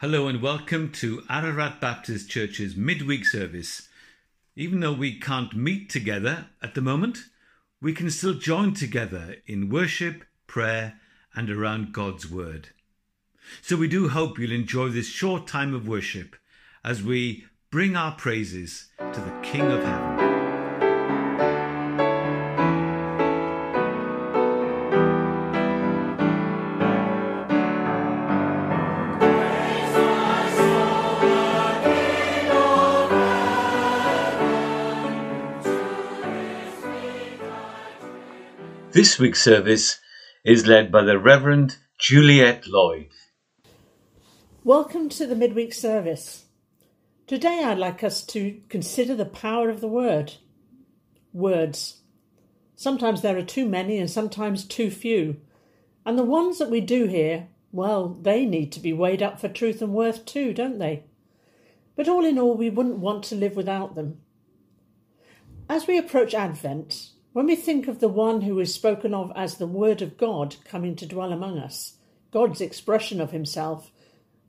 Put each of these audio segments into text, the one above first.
Hello and welcome to Ararat Baptist Church's midweek service. Even though we can't meet together at the moment, we can still join together in worship, prayer, and around God's Word. So we do hope you'll enjoy this short time of worship as we bring our praises to the King of Heaven. This week's service is led by the Reverend Juliet Lloyd. Welcome to the midweek service. Today I'd like us to consider the power of the word. Words. Sometimes there are too many and sometimes too few. And the ones that we do hear, well, they need to be weighed up for truth and worth too, don't they? But all in all, we wouldn't want to live without them. As we approach Advent, when we think of the one who is spoken of as the Word of God coming to dwell among us, God's expression of Himself,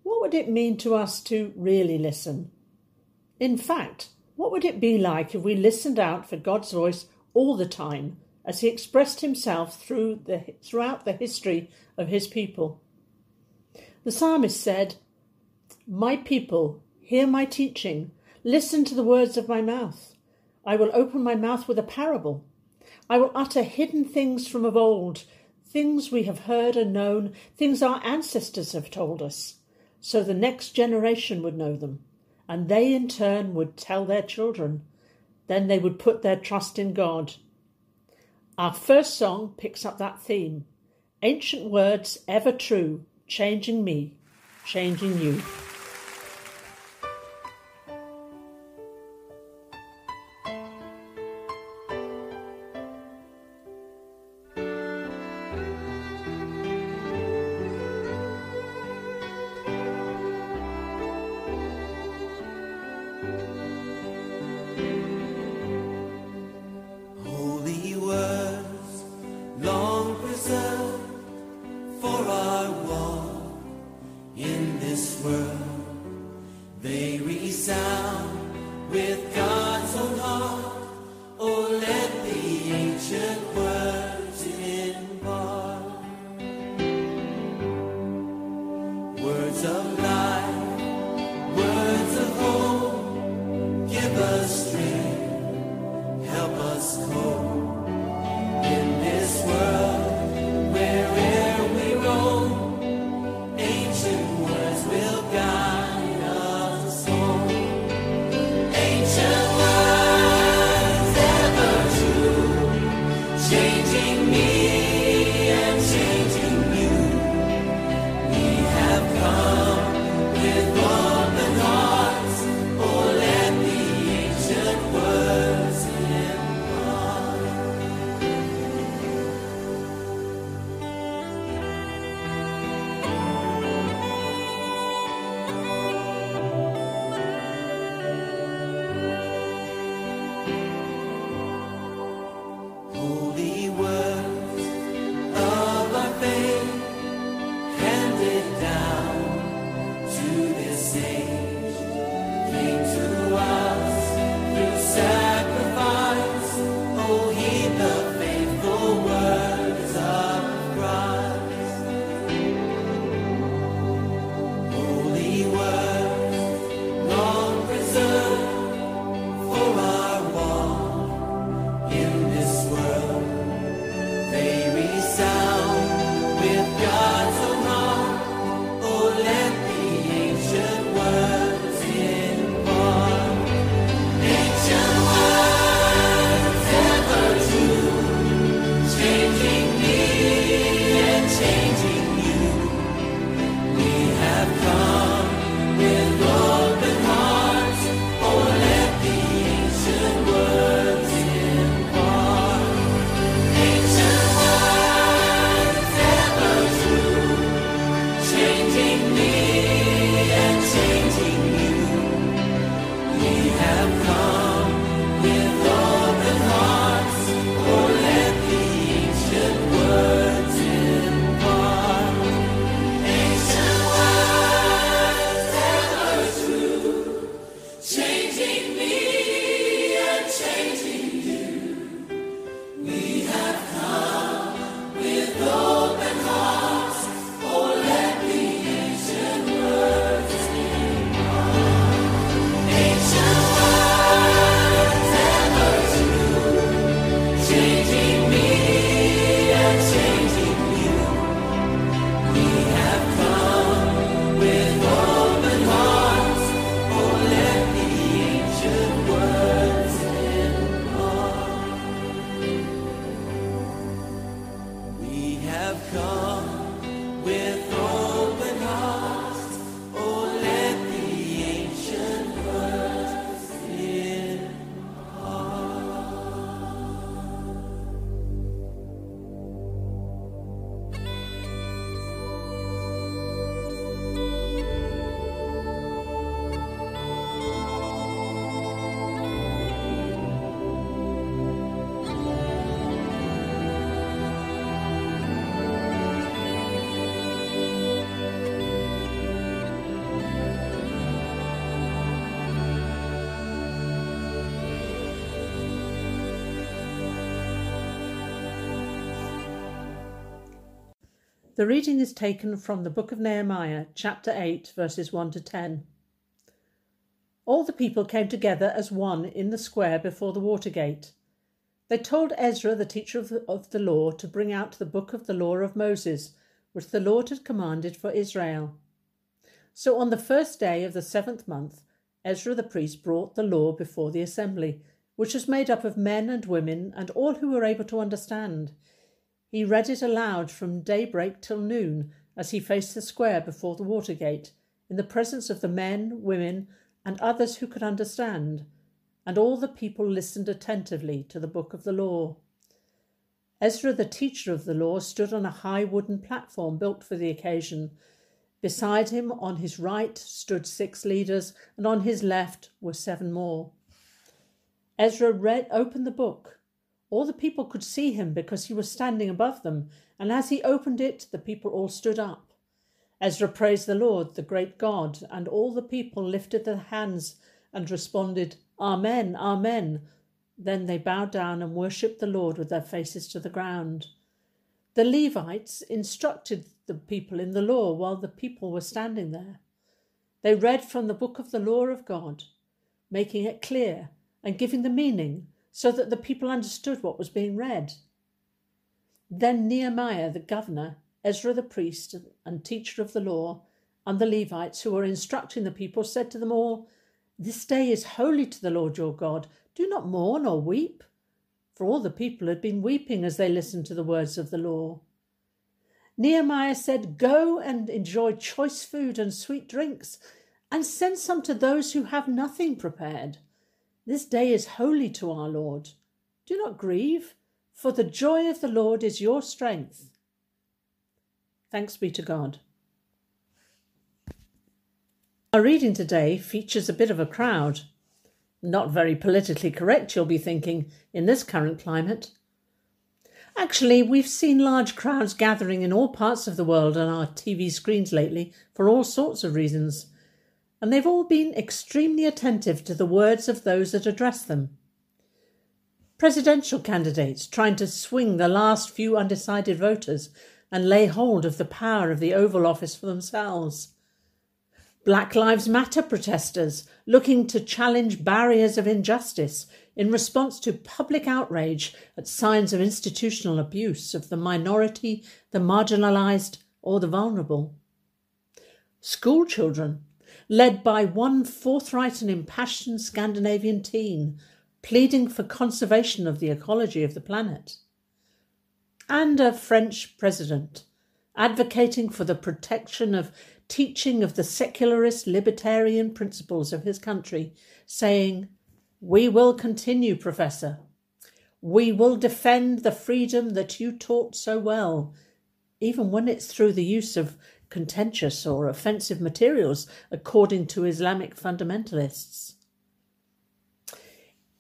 what would it mean to us to really listen? In fact, what would it be like if we listened out for God's voice all the time as He expressed Himself through the, throughout the history of His people? The psalmist said, My people, hear my teaching, listen to the words of my mouth. I will open my mouth with a parable. I will utter hidden things from of old, things we have heard and known, things our ancestors have told us, so the next generation would know them, and they in turn would tell their children. Then they would put their trust in God. Our first song picks up that theme ancient words ever true, changing me, changing you. The reading is taken from the book of Nehemiah, chapter 8, verses 1 to 10. All the people came together as one in the square before the water gate. They told Ezra, the teacher of the, of the law, to bring out the book of the law of Moses, which the Lord had commanded for Israel. So on the first day of the seventh month, Ezra the priest brought the law before the assembly, which was made up of men and women and all who were able to understand. He read it aloud from daybreak till noon as he faced the square before the water gate, in the presence of the men, women, and others who could understand, and all the people listened attentively to the book of the law. Ezra, the teacher of the law, stood on a high wooden platform built for the occasion. Beside him, on his right, stood six leaders, and on his left were seven more. Ezra read, opened the book. All the people could see him because he was standing above them, and as he opened it, the people all stood up. Ezra praised the Lord, the great God, and all the people lifted their hands and responded, Amen, Amen. Then they bowed down and worshipped the Lord with their faces to the ground. The Levites instructed the people in the law while the people were standing there. They read from the book of the law of God, making it clear and giving the meaning so that the people understood what was being read. Then Nehemiah the governor, Ezra the priest and teacher of the law, and the Levites who were instructing the people said to them all, This day is holy to the Lord your God. Do not mourn or weep. For all the people had been weeping as they listened to the words of the law. Nehemiah said, Go and enjoy choice food and sweet drinks, and send some to those who have nothing prepared. This day is holy to our Lord. Do not grieve, for the joy of the Lord is your strength. Thanks be to God. Our reading today features a bit of a crowd. Not very politically correct, you'll be thinking, in this current climate. Actually, we've seen large crowds gathering in all parts of the world on our TV screens lately for all sorts of reasons and they've all been extremely attentive to the words of those that address them. Presidential candidates trying to swing the last few undecided voters and lay hold of the power of the Oval Office for themselves. Black Lives Matter protesters looking to challenge barriers of injustice in response to public outrage at signs of institutional abuse of the minority, the marginalised, or the vulnerable. School children led by one forthright and impassioned Scandinavian teen pleading for conservation of the ecology of the planet. And a French president advocating for the protection of teaching of the secularist libertarian principles of his country, saying, We will continue, Professor. We will defend the freedom that you taught so well, even when it's through the use of contentious or offensive materials, according to Islamic fundamentalists.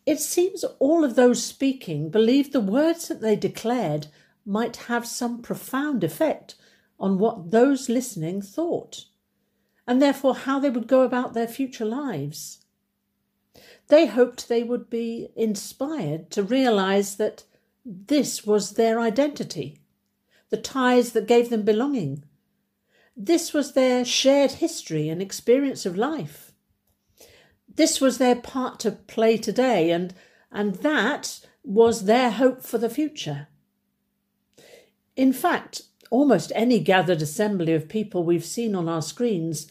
It seems all of those speaking believed the words that they declared might have some profound effect on what those listening thought, and therefore how they would go about their future lives. They hoped they would be inspired to realize that this was their identity, the ties that gave them belonging, this was their shared history and experience of life. This was their part to play today, and, and that was their hope for the future. In fact, almost any gathered assembly of people we've seen on our screens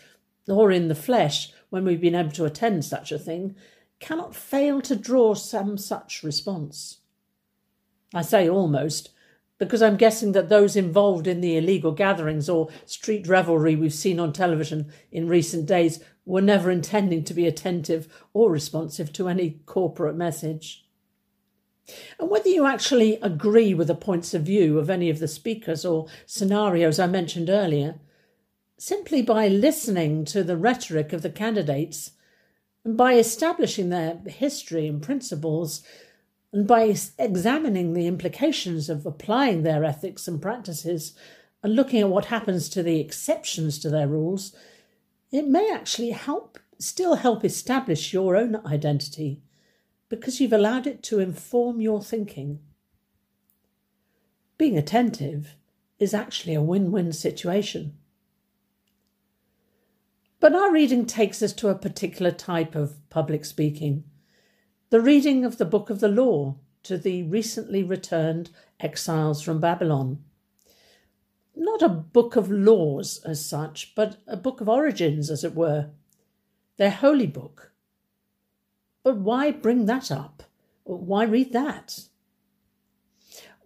or in the flesh when we've been able to attend such a thing cannot fail to draw some such response. I say almost because I'm guessing that those involved in the illegal gatherings or street revelry we've seen on television in recent days were never intending to be attentive or responsive to any corporate message. And whether you actually agree with the points of view of any of the speakers or scenarios I mentioned earlier, simply by listening to the rhetoric of the candidates and by establishing their history and principles, and by examining the implications of applying their ethics and practices and looking at what happens to the exceptions to their rules, it may actually help still help establish your own identity because you've allowed it to inform your thinking. Being attentive is actually a win win situation. But our reading takes us to a particular type of public speaking the reading of the book of the law to the recently returned exiles from Babylon. Not a book of laws as such, but a book of origins, as it were, their holy book. But why bring that up? Why read that?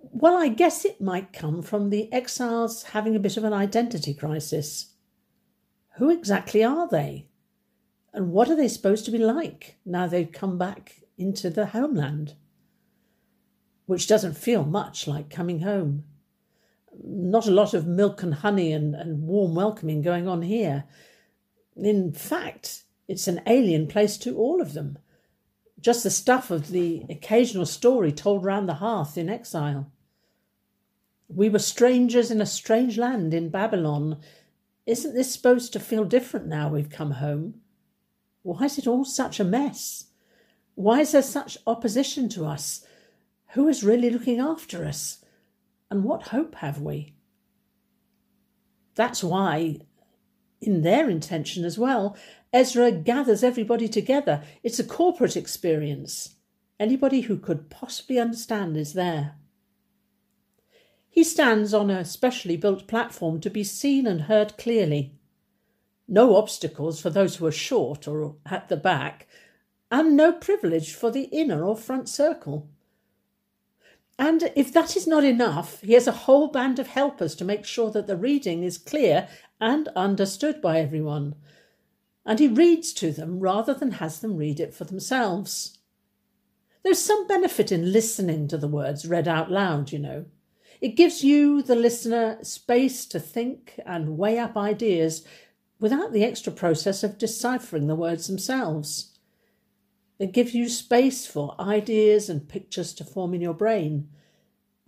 Well, I guess it might come from the exiles having a bit of an identity crisis. Who exactly are they? And what are they supposed to be like now they've come back into the homeland? Which doesn't feel much like coming home. Not a lot of milk and honey and, and warm welcoming going on here. In fact, it's an alien place to all of them. Just the stuff of the occasional story told round the hearth in exile. We were strangers in a strange land in Babylon. Isn't this supposed to feel different now we've come home? Why is it all such a mess? Why is there such opposition to us? Who is really looking after us? And what hope have we? That's why, in their intention as well, Ezra gathers everybody together. It's a corporate experience. Anybody who could possibly understand is there. He stands on a specially built platform to be seen and heard clearly. No obstacles for those who are short or at the back, and no privilege for the inner or front circle. And if that is not enough, he has a whole band of helpers to make sure that the reading is clear and understood by everyone. And he reads to them rather than has them read it for themselves. There's some benefit in listening to the words read out loud, you know. It gives you, the listener, space to think and weigh up ideas without the extra process of deciphering the words themselves. It gives you space for ideas and pictures to form in your brain,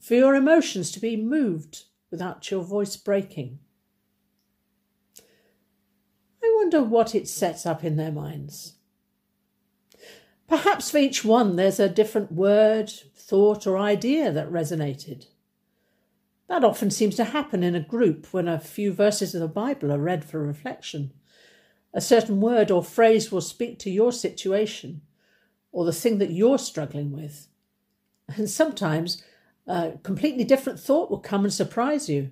for your emotions to be moved without your voice breaking. I wonder what it sets up in their minds. Perhaps for each one there's a different word, thought, or idea that resonated. That often seems to happen in a group when a few verses of the Bible are read for reflection. A certain word or phrase will speak to your situation or the thing that you're struggling with. And sometimes a completely different thought will come and surprise you.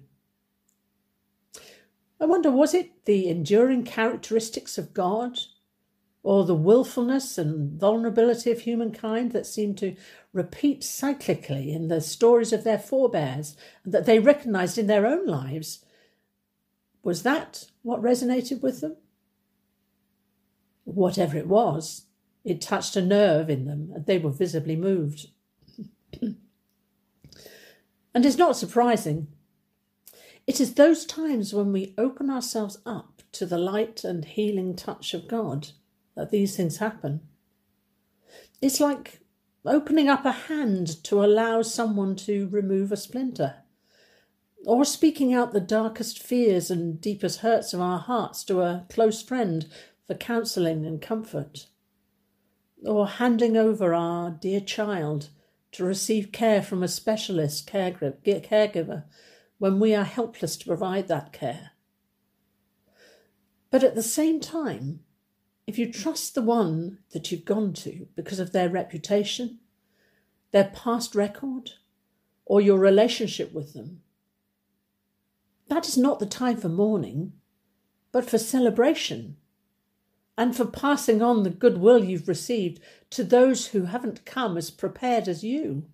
I wonder, was it the enduring characteristics of God or the willfulness and vulnerability of humankind that seemed to repeat cyclically in the stories of their forebears and that they recognized in their own lives. Was that what resonated with them? Whatever it was, it touched a nerve in them and they were visibly moved. and it's not surprising. It is those times when we open ourselves up to the light and healing touch of God that these things happen. It's like opening up a hand to allow someone to remove a splinter, or speaking out the darkest fears and deepest hurts of our hearts to a close friend for counselling and comfort, or handing over our dear child to receive care from a specialist caregiver when we are helpless to provide that care. But at the same time, if you trust the one that you've gone to because of their reputation, their past record, or your relationship with them, that is not the time for mourning, but for celebration and for passing on the goodwill you've received to those who haven't come as prepared as you.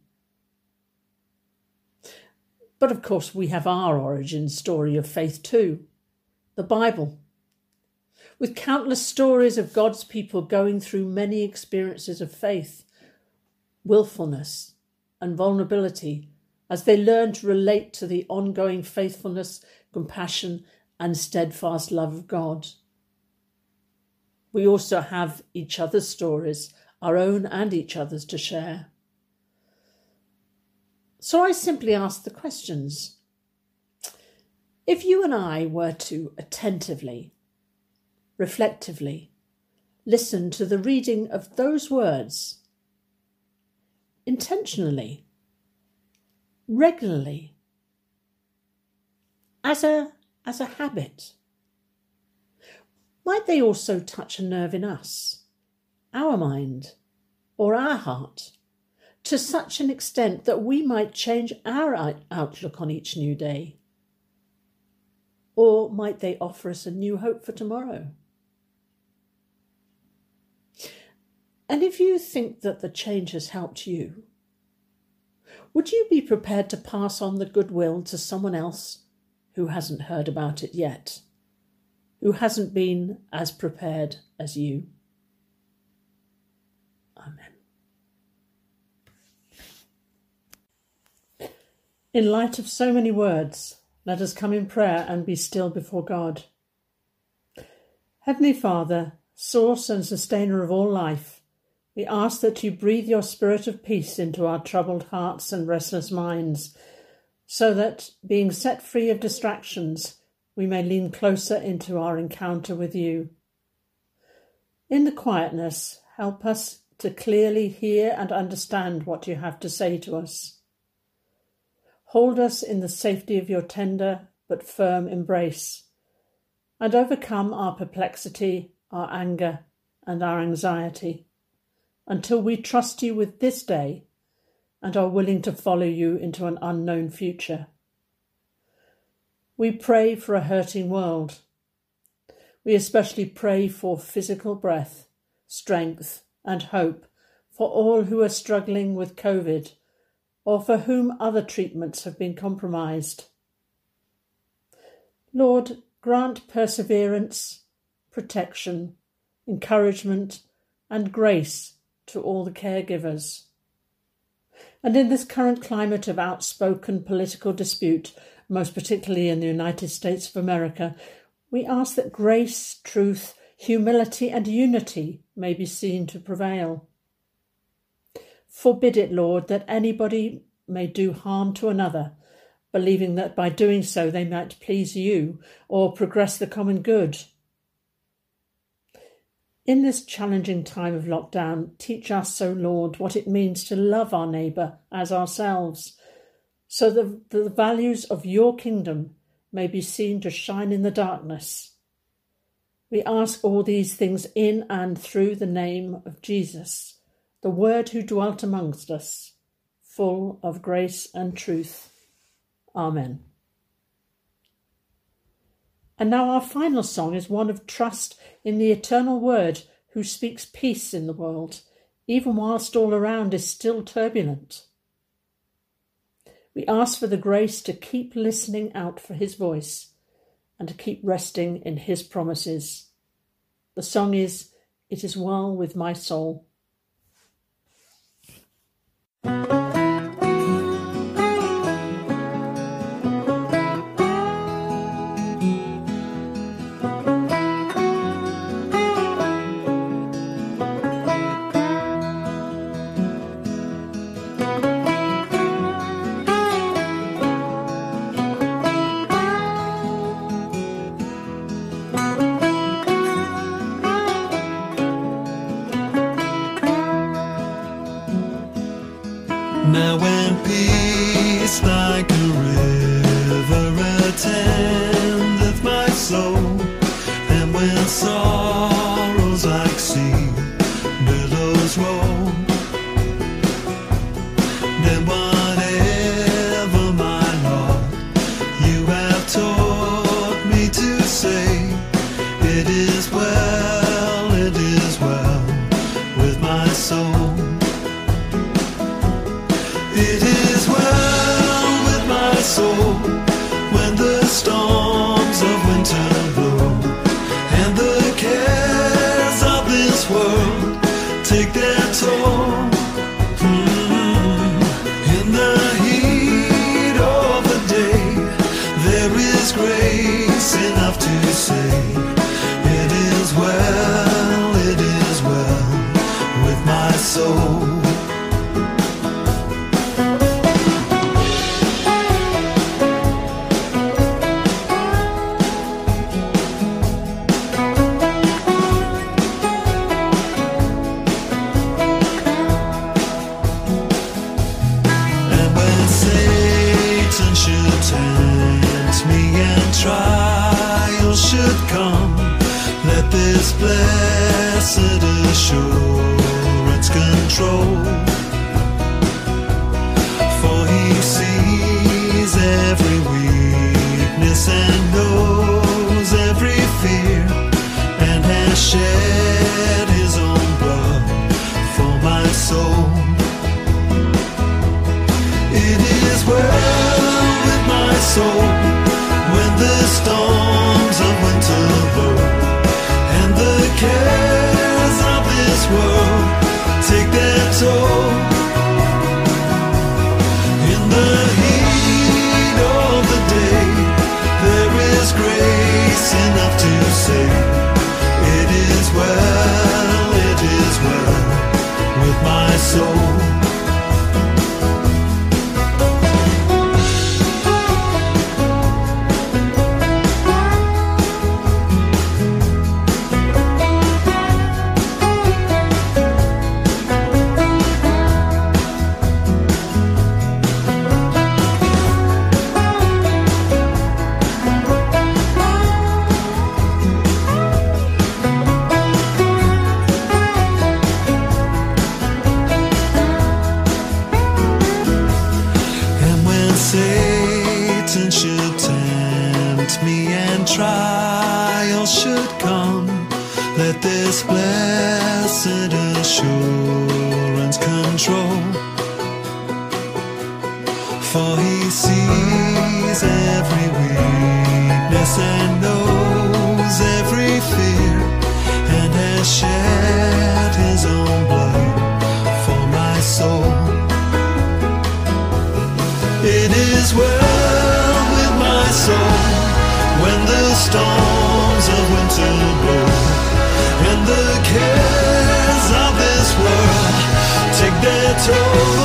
But of course, we have our origin story of faith too the Bible with countless stories of God's people going through many experiences of faith, willfulness, and vulnerability as they learn to relate to the ongoing faithfulness, compassion, and steadfast love of God. We also have each other's stories, our own and each other's, to share. So I simply ask the questions. If you and I were to attentively reflectively, listen to the reading of those words intentionally, regularly, as a, as a habit? Might they also touch a nerve in us, our mind, or our heart, to such an extent that we might change our outlook on each new day? Or might they offer us a new hope for tomorrow? And if you think that the change has helped you, would you be prepared to pass on the goodwill to someone else who hasn't heard about it yet, who hasn't been as prepared as you? Amen. In light of so many words, let us come in prayer and be still before God. Heavenly Father, source and sustainer of all life, we ask that you breathe your spirit of peace into our troubled hearts and restless minds, so that, being set free of distractions, we may lean closer into our encounter with you. In the quietness, help us to clearly hear and understand what you have to say to us. Hold us in the safety of your tender but firm embrace, and overcome our perplexity, our anger, and our anxiety until we trust you with this day and are willing to follow you into an unknown future. We pray for a hurting world. We especially pray for physical breath, strength, and hope for all who are struggling with COVID or for whom other treatments have been compromised. Lord, grant perseverance, protection, encouragement, and grace to all the caregivers. And in this current climate of outspoken political dispute, most particularly in the United States of America, we ask that grace, truth, humility, and unity may be seen to prevail. Forbid it, Lord, that anybody may do harm to another, believing that by doing so they might please you or progress the common good. In this challenging time of lockdown, teach us, O Lord, what it means to love our neighbour as ourselves, so that the values of your kingdom may be seen to shine in the darkness. We ask all these things in and through the name of Jesus, the Word who dwelt amongst us, full of grace and truth. Amen. And now our final song is one of trust in the eternal Word who speaks peace in the world, even whilst all around is still turbulent. We ask for the grace to keep listening out for His voice and to keep resting in His promises. The song is It Is Well With My Soul. Blessed assurance control. For he sees every weakness and knows every fear, and has shed his own blood for my soul. It is well with my soul this world take their toll. In the heat of the day, there is grace enough to say, assurance control. For he sees every weakness and knows every fear, and has shed take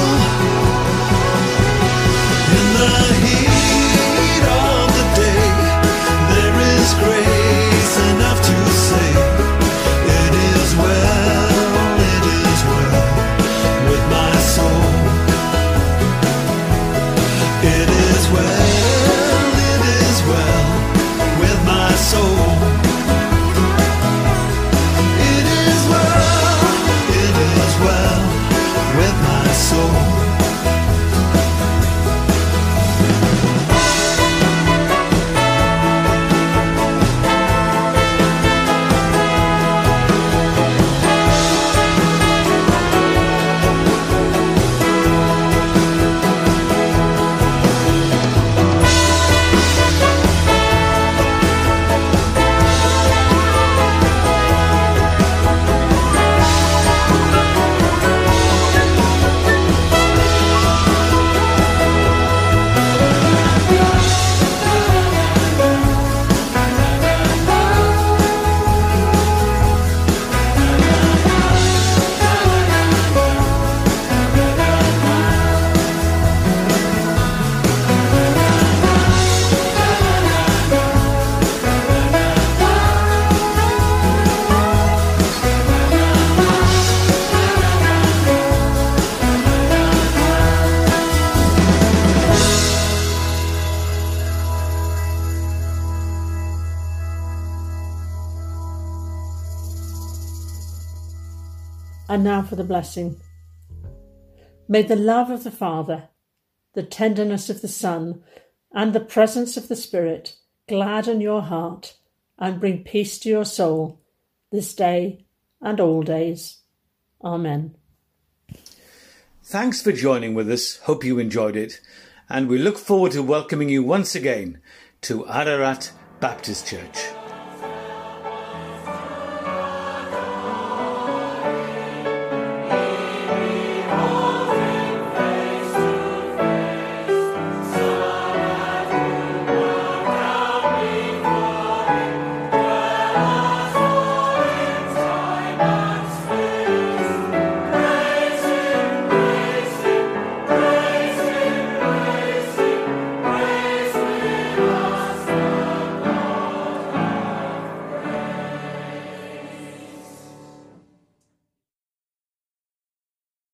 now for the blessing. May the love of the Father, the tenderness of the Son, and the presence of the Spirit gladden your heart and bring peace to your soul this day and all days. Amen. Thanks for joining with us. Hope you enjoyed it. And we look forward to welcoming you once again to Ararat Baptist Church.